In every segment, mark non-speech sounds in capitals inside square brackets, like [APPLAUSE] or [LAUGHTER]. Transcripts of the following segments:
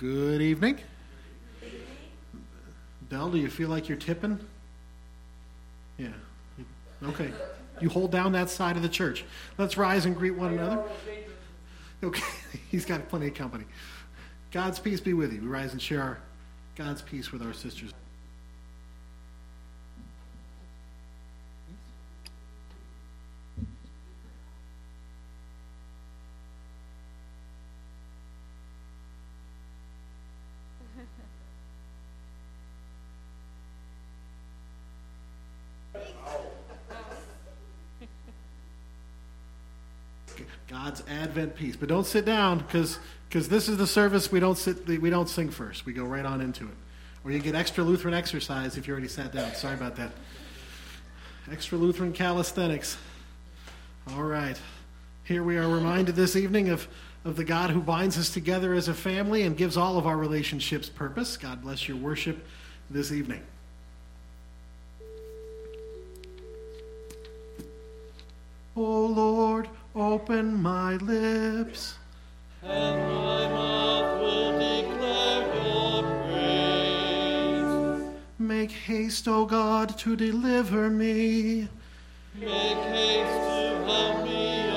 Good evening. Belle, do you feel like you're tipping? Yeah. Okay. You hold down that side of the church. Let's rise and greet one another. Okay. [LAUGHS] He's got plenty of company. God's peace be with you. We rise and share our God's peace with our sisters. God's Advent peace. But don't sit down because because this is the service we don't sit we don't sing first. We go right on into it. Or you get extra Lutheran exercise if you already sat down. Sorry about that. Extra Lutheran calisthenics. All right. Here we are reminded this evening of, of the God who binds us together as a family and gives all of our relationships purpose. God bless your worship this evening. Oh Lord, open my lips. And my mouth will declare your praise. Make haste, O God, to deliver me. Make haste to help me,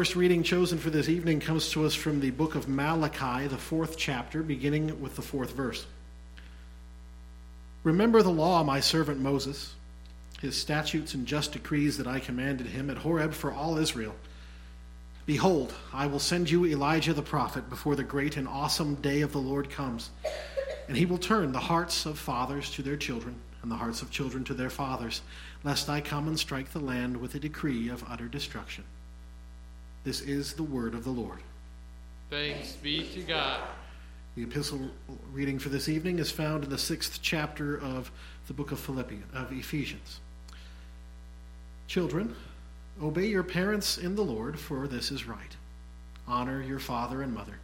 first reading chosen for this evening comes to us from the book of Malachi, the fourth chapter, beginning with the fourth verse. Remember the law, my servant Moses, his statutes and just decrees that I commanded him at Horeb for all Israel. Behold, I will send you Elijah the prophet before the great and awesome day of the Lord comes. And he will turn the hearts of fathers to their children, and the hearts of children to their fathers, lest I come and strike the land with a decree of utter destruction. This is the word of the Lord. Thanks be to God. The epistle reading for this evening is found in the sixth chapter of the book of Philippians, of Ephesians. Children, obey your parents in the Lord, for this is right. Honor your father and mother.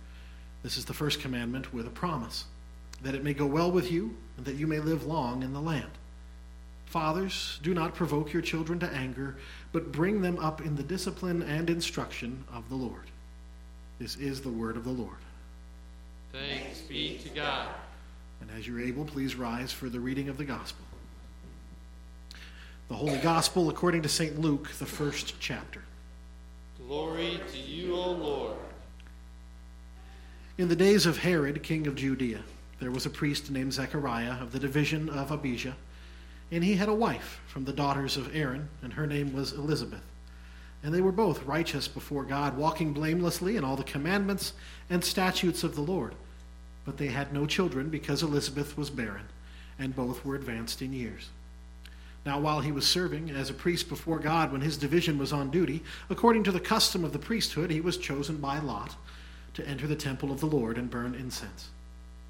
This is the first commandment with a promise, that it may go well with you, and that you may live long in the land. Fathers, do not provoke your children to anger, but bring them up in the discipline and instruction of the Lord. This is the word of the Lord. Thanks be to God. And as you're able, please rise for the reading of the Gospel. The Holy Gospel according to St. Luke, the first chapter. Glory to you, O Lord. In the days of Herod, king of Judea, there was a priest named Zechariah of the division of Abijah, and he had a wife from the daughters of Aaron, and her name was Elizabeth. And they were both righteous before God, walking blamelessly in all the commandments and statutes of the Lord. But they had no children because Elizabeth was barren, and both were advanced in years. Now, while he was serving as a priest before God when his division was on duty, according to the custom of the priesthood, he was chosen by Lot to enter the temple of the Lord and burn incense.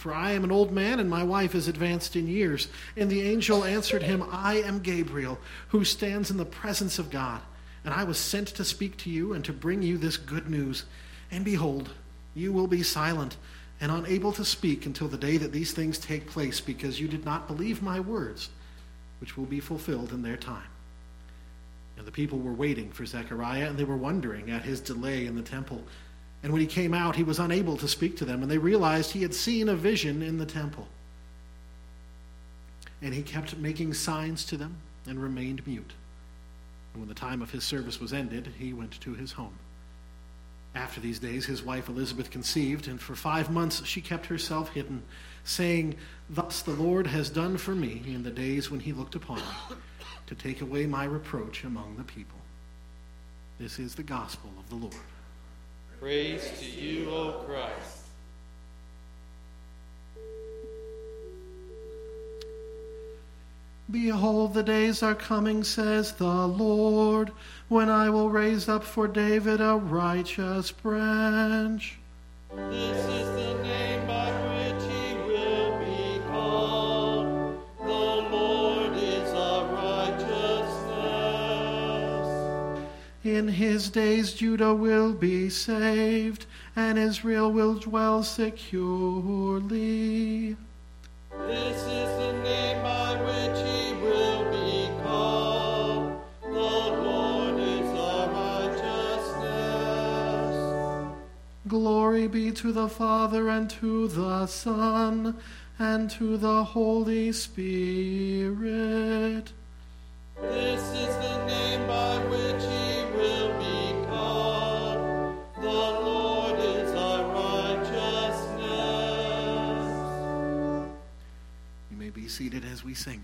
For I am an old man, and my wife is advanced in years. And the angel answered him, I am Gabriel, who stands in the presence of God, And I was sent to speak to you and to bring you this good news. And behold, you will be silent and unable to speak until the day that these things take place, because you did not believe my words, which will be fulfilled in their time. And the people were waiting for Zechariah, and they were wondering at his delay in the temple. And when he came out, he was unable to speak to them, and they realized he had seen a vision in the temple. And he kept making signs to them and remained mute. And when the time of his service was ended, he went to his home. After these days, his wife Elizabeth conceived, and for five months she kept herself hidden, saying, Thus the Lord has done for me in the days when he looked upon me, to take away my reproach among the people. This is the gospel of the Lord. Praise to you, O Christ. Behold, the days are coming, says the Lord, when I will raise up for David a righteous branch. This is the name by In his days, Judah will be saved, and Israel will dwell securely. This is the name by which he will be called. The Lord is our righteousness. Glory be to the Father, and to the Son, and to the Holy Spirit. This is the name by which seated as we sing.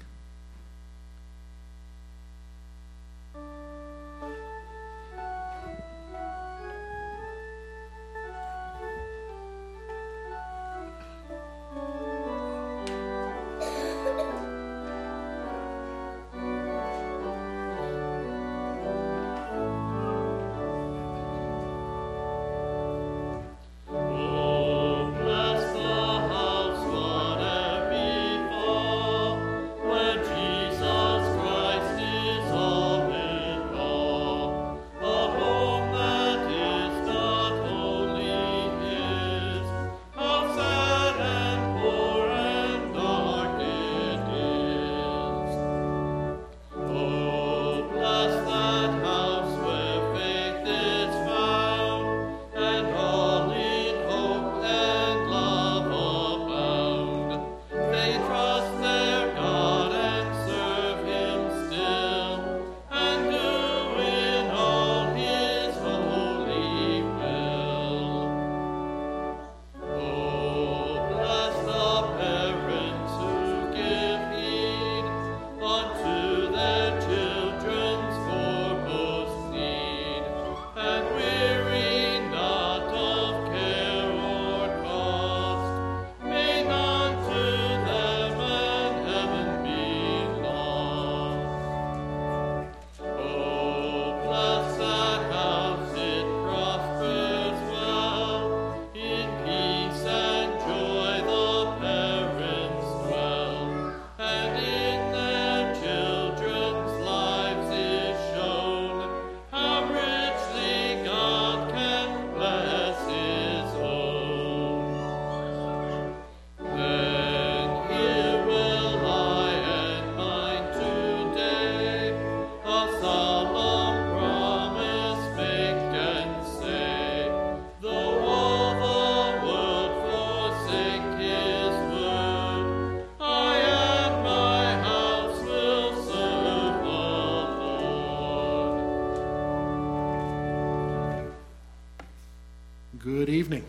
Good evening.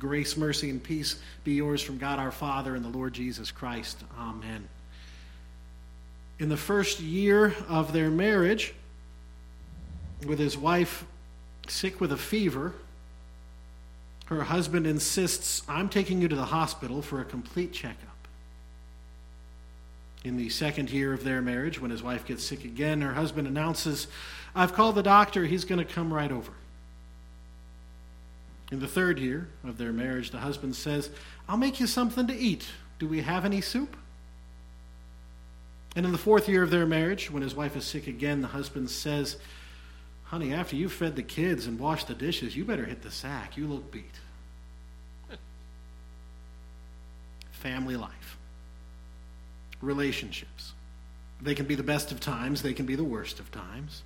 Grace, mercy, and peace be yours from God our Father and the Lord Jesus Christ. Amen. In the first year of their marriage, with his wife sick with a fever, her husband insists, I'm taking you to the hospital for a complete checkup. In the second year of their marriage, when his wife gets sick again, her husband announces, I've called the doctor, he's going to come right over. In the third year of their marriage, the husband says, I'll make you something to eat. Do we have any soup? And in the fourth year of their marriage, when his wife is sick again, the husband says, Honey, after you've fed the kids and washed the dishes, you better hit the sack. You look beat. [LAUGHS] Family life, relationships. They can be the best of times, they can be the worst of times.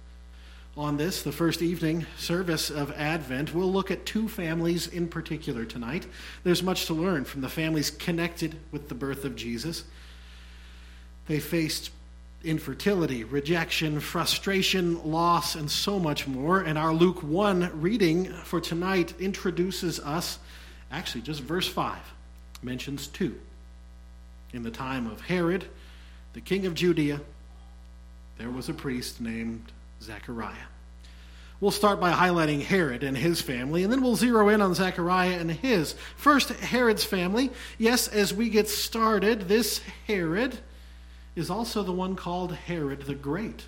On this, the first evening service of Advent, we'll look at two families in particular tonight. There's much to learn from the families connected with the birth of Jesus. They faced infertility, rejection, frustration, loss, and so much more. And our Luke 1 reading for tonight introduces us, actually, just verse 5 mentions two. In the time of Herod, the king of Judea, there was a priest named Zechariah. We'll start by highlighting Herod and his family, and then we'll zero in on Zechariah and his. First, Herod's family. Yes, as we get started, this Herod is also the one called Herod the Great.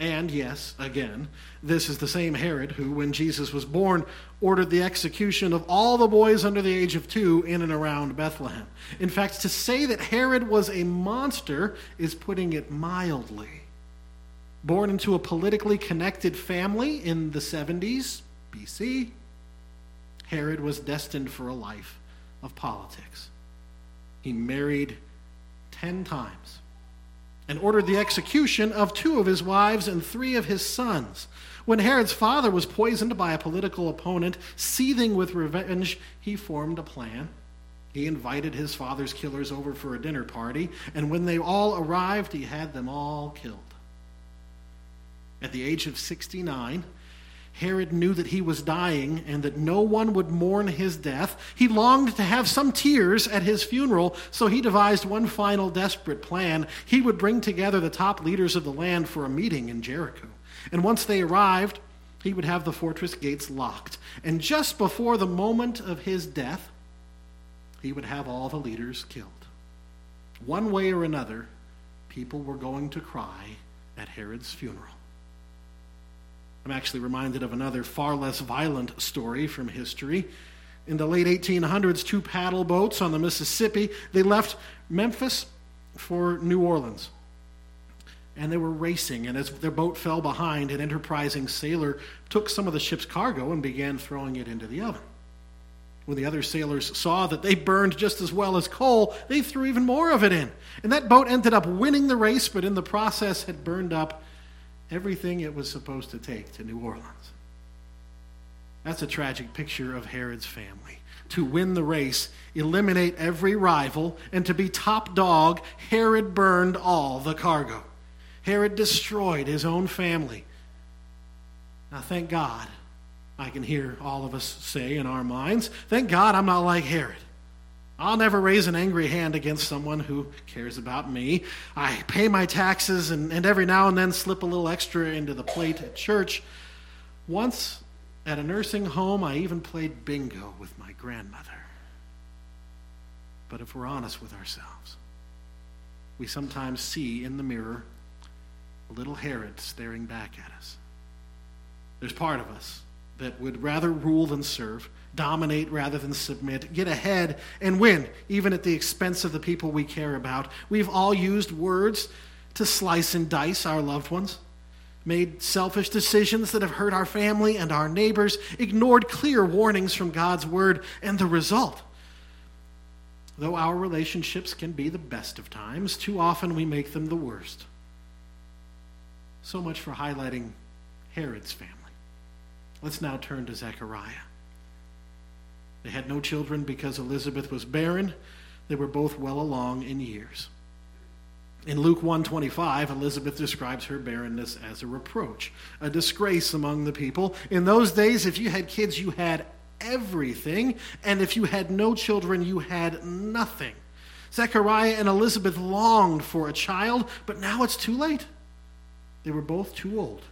And yes, again, this is the same Herod who, when Jesus was born, ordered the execution of all the boys under the age of two in and around Bethlehem. In fact, to say that Herod was a monster is putting it mildly. Born into a politically connected family in the 70s BC, Herod was destined for a life of politics. He married 10 times and ordered the execution of two of his wives and three of his sons. When Herod's father was poisoned by a political opponent, seething with revenge, he formed a plan. He invited his father's killers over for a dinner party, and when they all arrived, he had them all killed. At the age of 69, Herod knew that he was dying and that no one would mourn his death. He longed to have some tears at his funeral, so he devised one final desperate plan. He would bring together the top leaders of the land for a meeting in Jericho. And once they arrived, he would have the fortress gates locked. And just before the moment of his death, he would have all the leaders killed. One way or another, people were going to cry at Herod's funeral. I'm actually reminded of another far less violent story from history. In the late 1800s, two paddle boats on the Mississippi, they left Memphis for New Orleans. And they were racing, and as their boat fell behind, an enterprising sailor took some of the ship's cargo and began throwing it into the oven. When the other sailors saw that they burned just as well as coal, they threw even more of it in. And that boat ended up winning the race, but in the process had burned up everything it was supposed to take to New Orleans. That's a tragic picture of Herod's family. To win the race, eliminate every rival, and to be top dog, Herod burned all the cargo. Herod destroyed his own family. Now, thank God, I can hear all of us say in our minds, thank God I'm not like Herod. I'll never raise an angry hand against someone who cares about me. I pay my taxes and, and every now and then slip a little extra into the plate at church. Once at a nursing home, I even played bingo with my grandmother. But if we're honest with ourselves, we sometimes see in the mirror a little Herod staring back at us. There's part of us that would rather rule than serve dominate rather than submit, get ahead and win, even at the expense of the people we care about. We've all used words to slice and dice our loved ones, made selfish decisions that have hurt our family and our neighbors, ignored clear warnings from God's word, and the result. Though our relationships can be the best of times, too often we make them the worst. So much for highlighting Herod's family. Let's now turn to Zechariah. They had no children because Elizabeth was barren. They were both well along in years. In Luke 125, Elizabeth describes her barrenness as a reproach, a disgrace among the people. In those days, if you had kids, you had everything, and if you had no children, you had nothing. Zechariah and Elizabeth longed for a child, but now it's too late. They were both too old.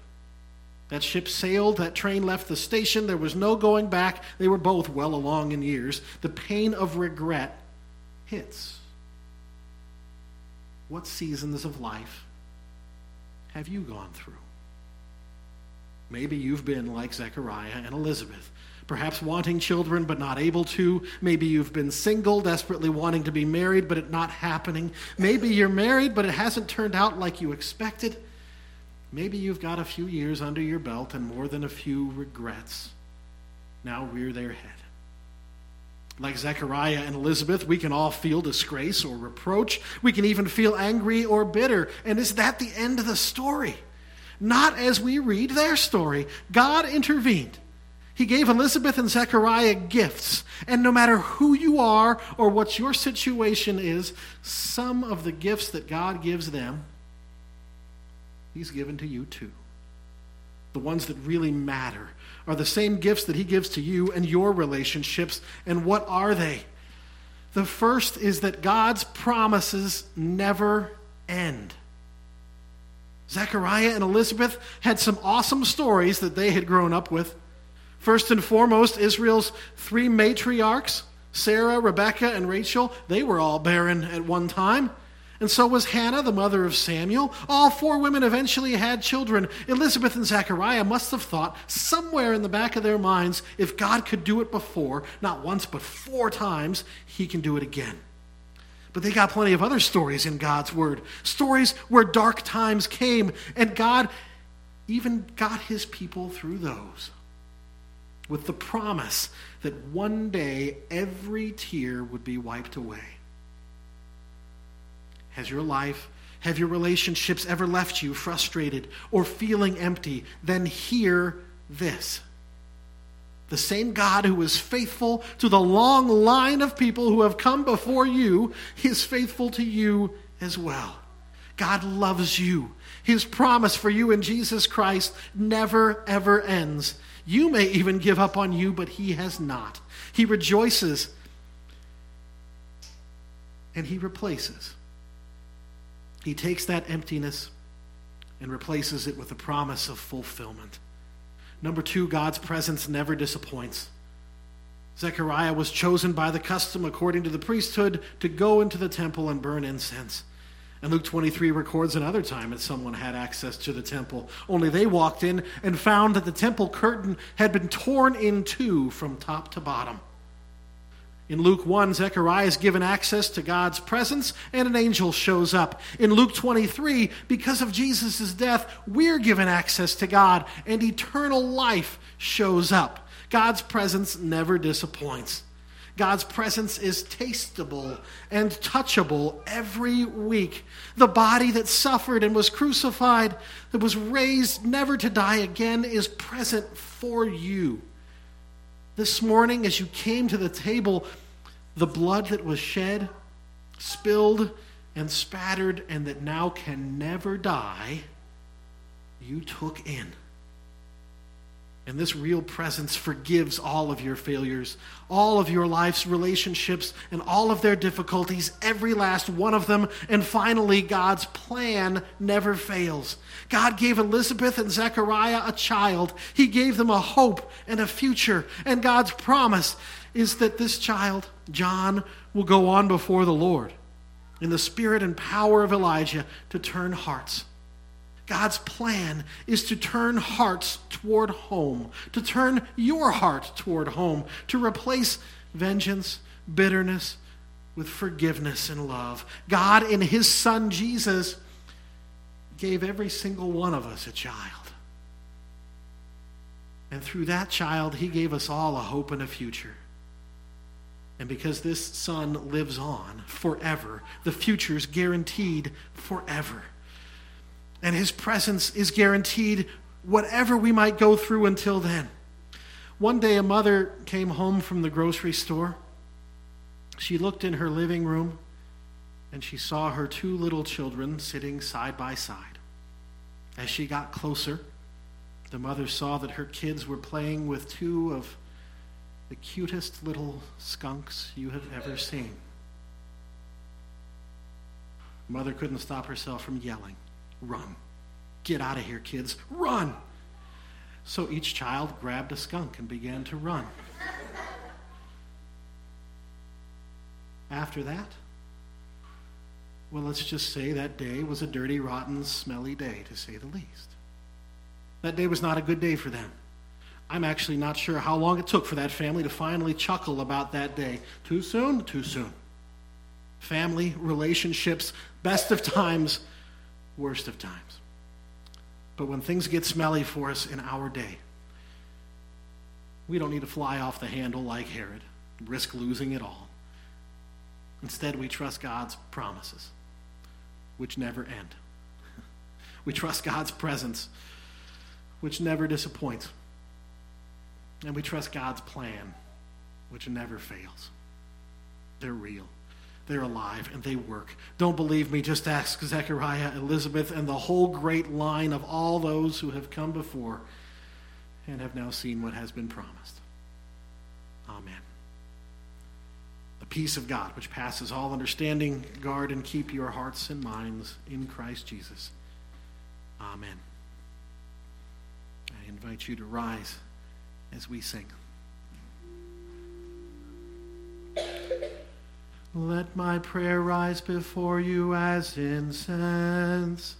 That ship sailed, that train left the station, there was no going back. They were both well along in years. The pain of regret hits. What seasons of life have you gone through? Maybe you've been like Zechariah and Elizabeth, perhaps wanting children but not able to. Maybe you've been single, desperately wanting to be married, but it not happening. Maybe you're married, but it hasn't turned out like you expected. Maybe you've got a few years under your belt and more than a few regrets now rear their head. Like Zechariah and Elizabeth, we can all feel disgrace or reproach. We can even feel angry or bitter. And is that the end of the story? Not as we read their story. God intervened. He gave Elizabeth and Zechariah gifts. And no matter who you are or what your situation is, some of the gifts that God gives them, He's given to you too. The ones that really matter are the same gifts that He gives to you and your relationships. And what are they? The first is that God's promises never end. Zechariah and Elizabeth had some awesome stories that they had grown up with. First and foremost, Israel's three matriarchs, Sarah, Rebecca, and Rachel, they were all barren at one time. And so was Hannah, the mother of Samuel. All four women eventually had children. Elizabeth and Zechariah must have thought somewhere in the back of their minds if God could do it before, not once, but four times, he can do it again. But they got plenty of other stories in God's Word. Stories where dark times came, and God even got his people through those. With the promise that one day every tear would be wiped away. Has your life, have your relationships ever left you frustrated or feeling empty? Then hear this. The same God who is faithful to the long line of people who have come before you is faithful to you as well. God loves you. His promise for you in Jesus Christ never, ever ends. You may even give up on you, but He has not. He rejoices and He replaces. He takes that emptiness and replaces it with the promise of fulfillment. Number two, God's presence never disappoints. Zechariah was chosen by the custom according to the priesthood to go into the temple and burn incense. And Luke 23 records another time that someone had access to the temple. Only they walked in and found that the temple curtain had been torn in two from top to bottom. In Luke 1, Zechariah is given access to God's presence, and an angel shows up. In Luke 23, because of Jesus' death, we're given access to God, and eternal life shows up. God's presence never disappoints. God's presence is tastable and touchable every week. The body that suffered and was crucified, that was raised never to die again, is present for you. This morning, as you came to the table, the blood that was shed, spilled, and spattered, and that now can never die, you took in. And this real presence forgives all of your failures, all of your life's relationships, and all of their difficulties, every last one of them. And finally, God's plan never fails. God gave Elizabeth and Zechariah a child, He gave them a hope and a future. And God's promise is that this child, John, will go on before the Lord in the spirit and power of Elijah to turn hearts God's plan is to turn hearts toward home, to turn your heart toward home, to replace vengeance, bitterness with forgiveness and love. God, in His Son Jesus, gave every single one of us a child. And through that child, He gave us all a hope and a future. And because this Son lives on forever, the future's guaranteed forever and his presence is guaranteed whatever we might go through until then. One day, a mother came home from the grocery store. She looked in her living room and she saw her two little children sitting side by side. As she got closer, the mother saw that her kids were playing with two of the cutest little skunks you have ever seen. Mother couldn't stop herself from yelling. Run. Get out of here, kids. Run. So each child grabbed a skunk and began to run. After that, well, let's just say that day was a dirty, rotten, smelly day, to say the least. That day was not a good day for them. I'm actually not sure how long it took for that family to finally chuckle about that day. Too soon? Too soon. Family, relationships, best of times, worst of times. But when things get smelly for us in our day, we don't need to fly off the handle like Herod, risk losing it all. Instead, we trust God's promises, which never end. [LAUGHS] We trust God's presence, which never disappoints. And we trust God's plan, which never fails. They're real. They're alive and they work. Don't believe me, just ask Zechariah, Elizabeth, and the whole great line of all those who have come before and have now seen what has been promised. Amen. The peace of God, which passes all understanding, guard and keep your hearts and minds in Christ Jesus. Amen. I invite you to rise as we sing. Let my prayer rise before you as incense.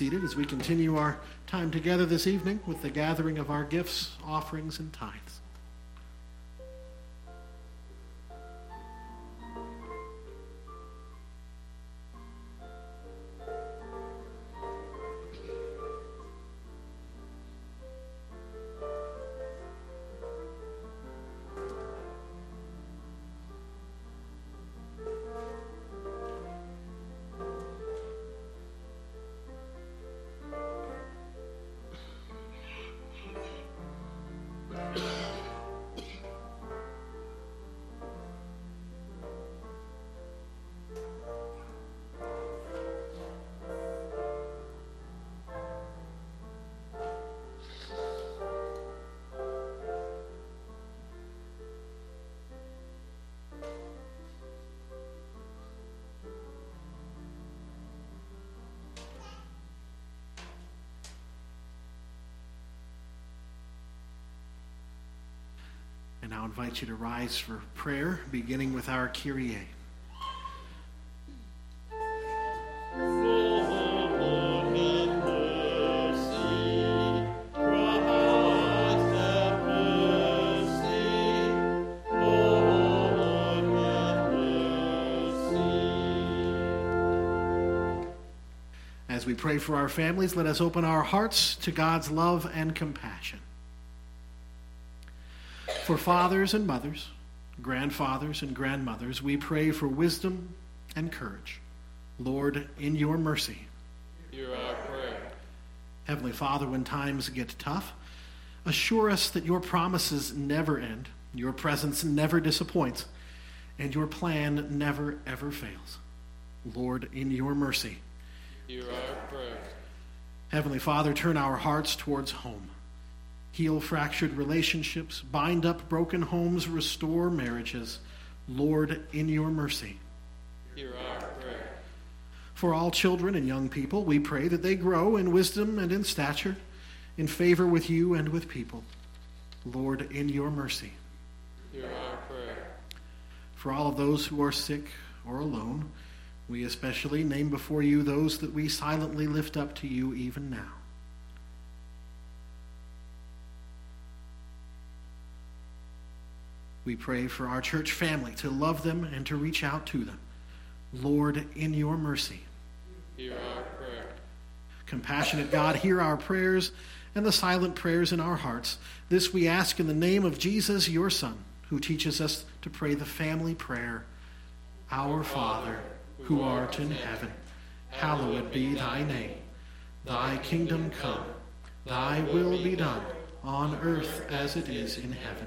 Seated as we continue our time together this evening with the gathering of our gifts, offerings, and tithes. now invite you to rise for prayer, beginning with our Kyrie. As we pray for our families, let us open our hearts to God's love and compassion. For fathers and mothers, grandfathers and grandmothers, we pray for wisdom and courage. Lord, in your mercy. Hear our prayer. Heavenly Father, when times get tough, assure us that your promises never end, your presence never disappoints, and your plan never ever fails. Lord, in your mercy. Hear our prayer. Heavenly Father, turn our hearts towards home. Heal fractured relationships, bind up broken homes, restore marriages. Lord, in your mercy. Hear our prayer. For all children and young people, we pray that they grow in wisdom and in stature, in favor with you and with people. Lord, in your mercy. Hear our prayer. For all of those who are sick or alone, we especially name before you those that we silently lift up to you even now. We pray for our church family to love them and to reach out to them. Lord, in your mercy. Hear our prayer. Compassionate God, hear our prayers and the silent prayers in our hearts. This we ask in the name of Jesus, your Son, who teaches us to pray the family prayer Our Father, who art in heaven, hallowed be thy name. Thy kingdom come, thy will be done, on earth as it is in heaven.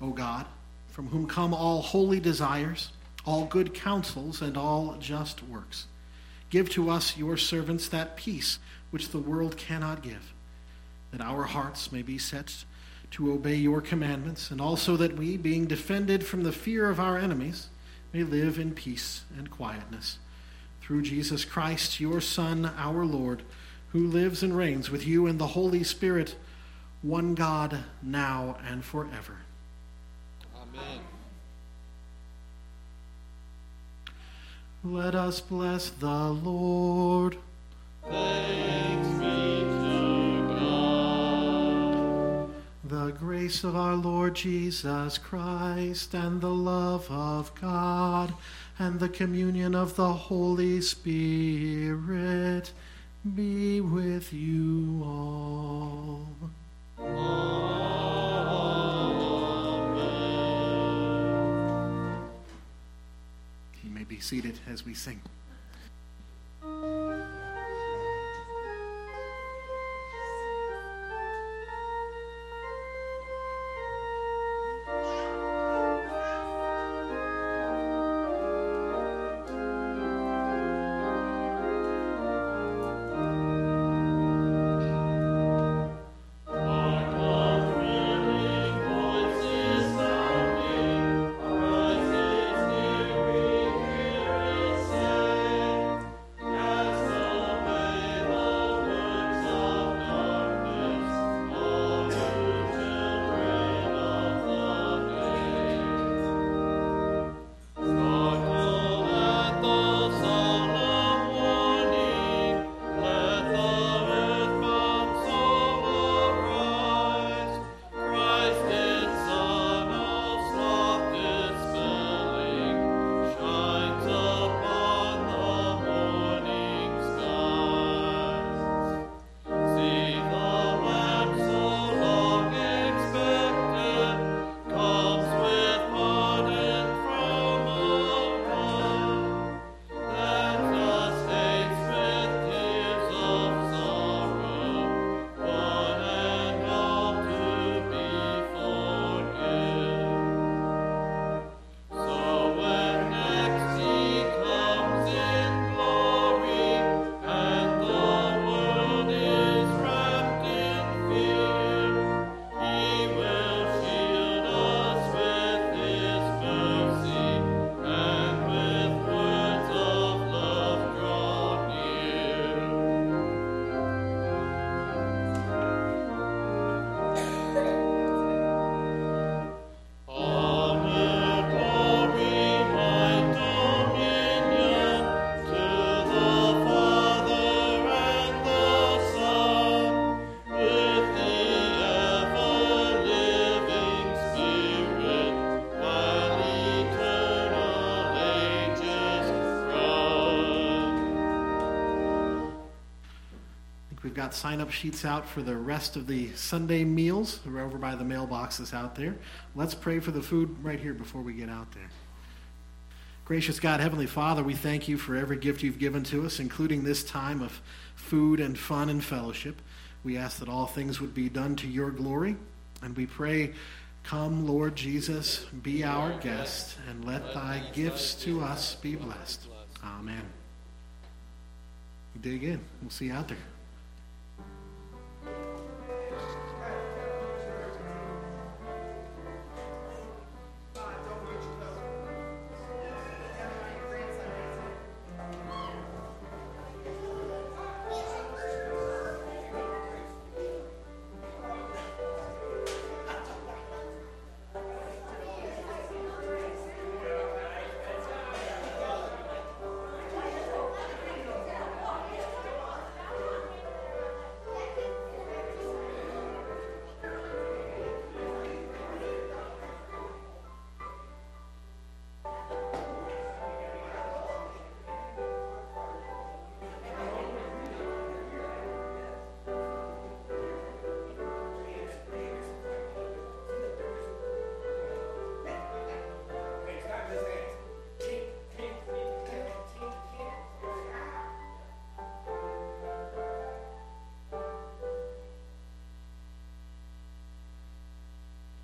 O God, from whom come all holy desires, all good counsels, and all just works. Give to us, your servants, that peace which the world cannot give, that our hearts may be set to obey your commandments, and also that we, being defended from the fear of our enemies, may live in peace and quietness. Through Jesus Christ, your Son, our Lord, who lives and reigns with you in the Holy Spirit, one God, now and forever. Amen. Let us bless the Lord. Thanks grace of our Lord Jesus Christ, and the love of God, and the communion of the Holy Spirit be with you all. Amen. You may be seated as we sing. Got sign up sheets out for the rest of the Sunday meals. We're over by the mailboxes out there. Let's pray for the food right here before we get out there. Gracious God, Heavenly Father, we thank you for every gift you've given to us, including this time of food and fun and fellowship. We ask that all things would be done to your glory. And we pray, come, Lord Jesus, be our guest, and let thy gifts to us be blessed. Amen. Dig in. We'll see you out there.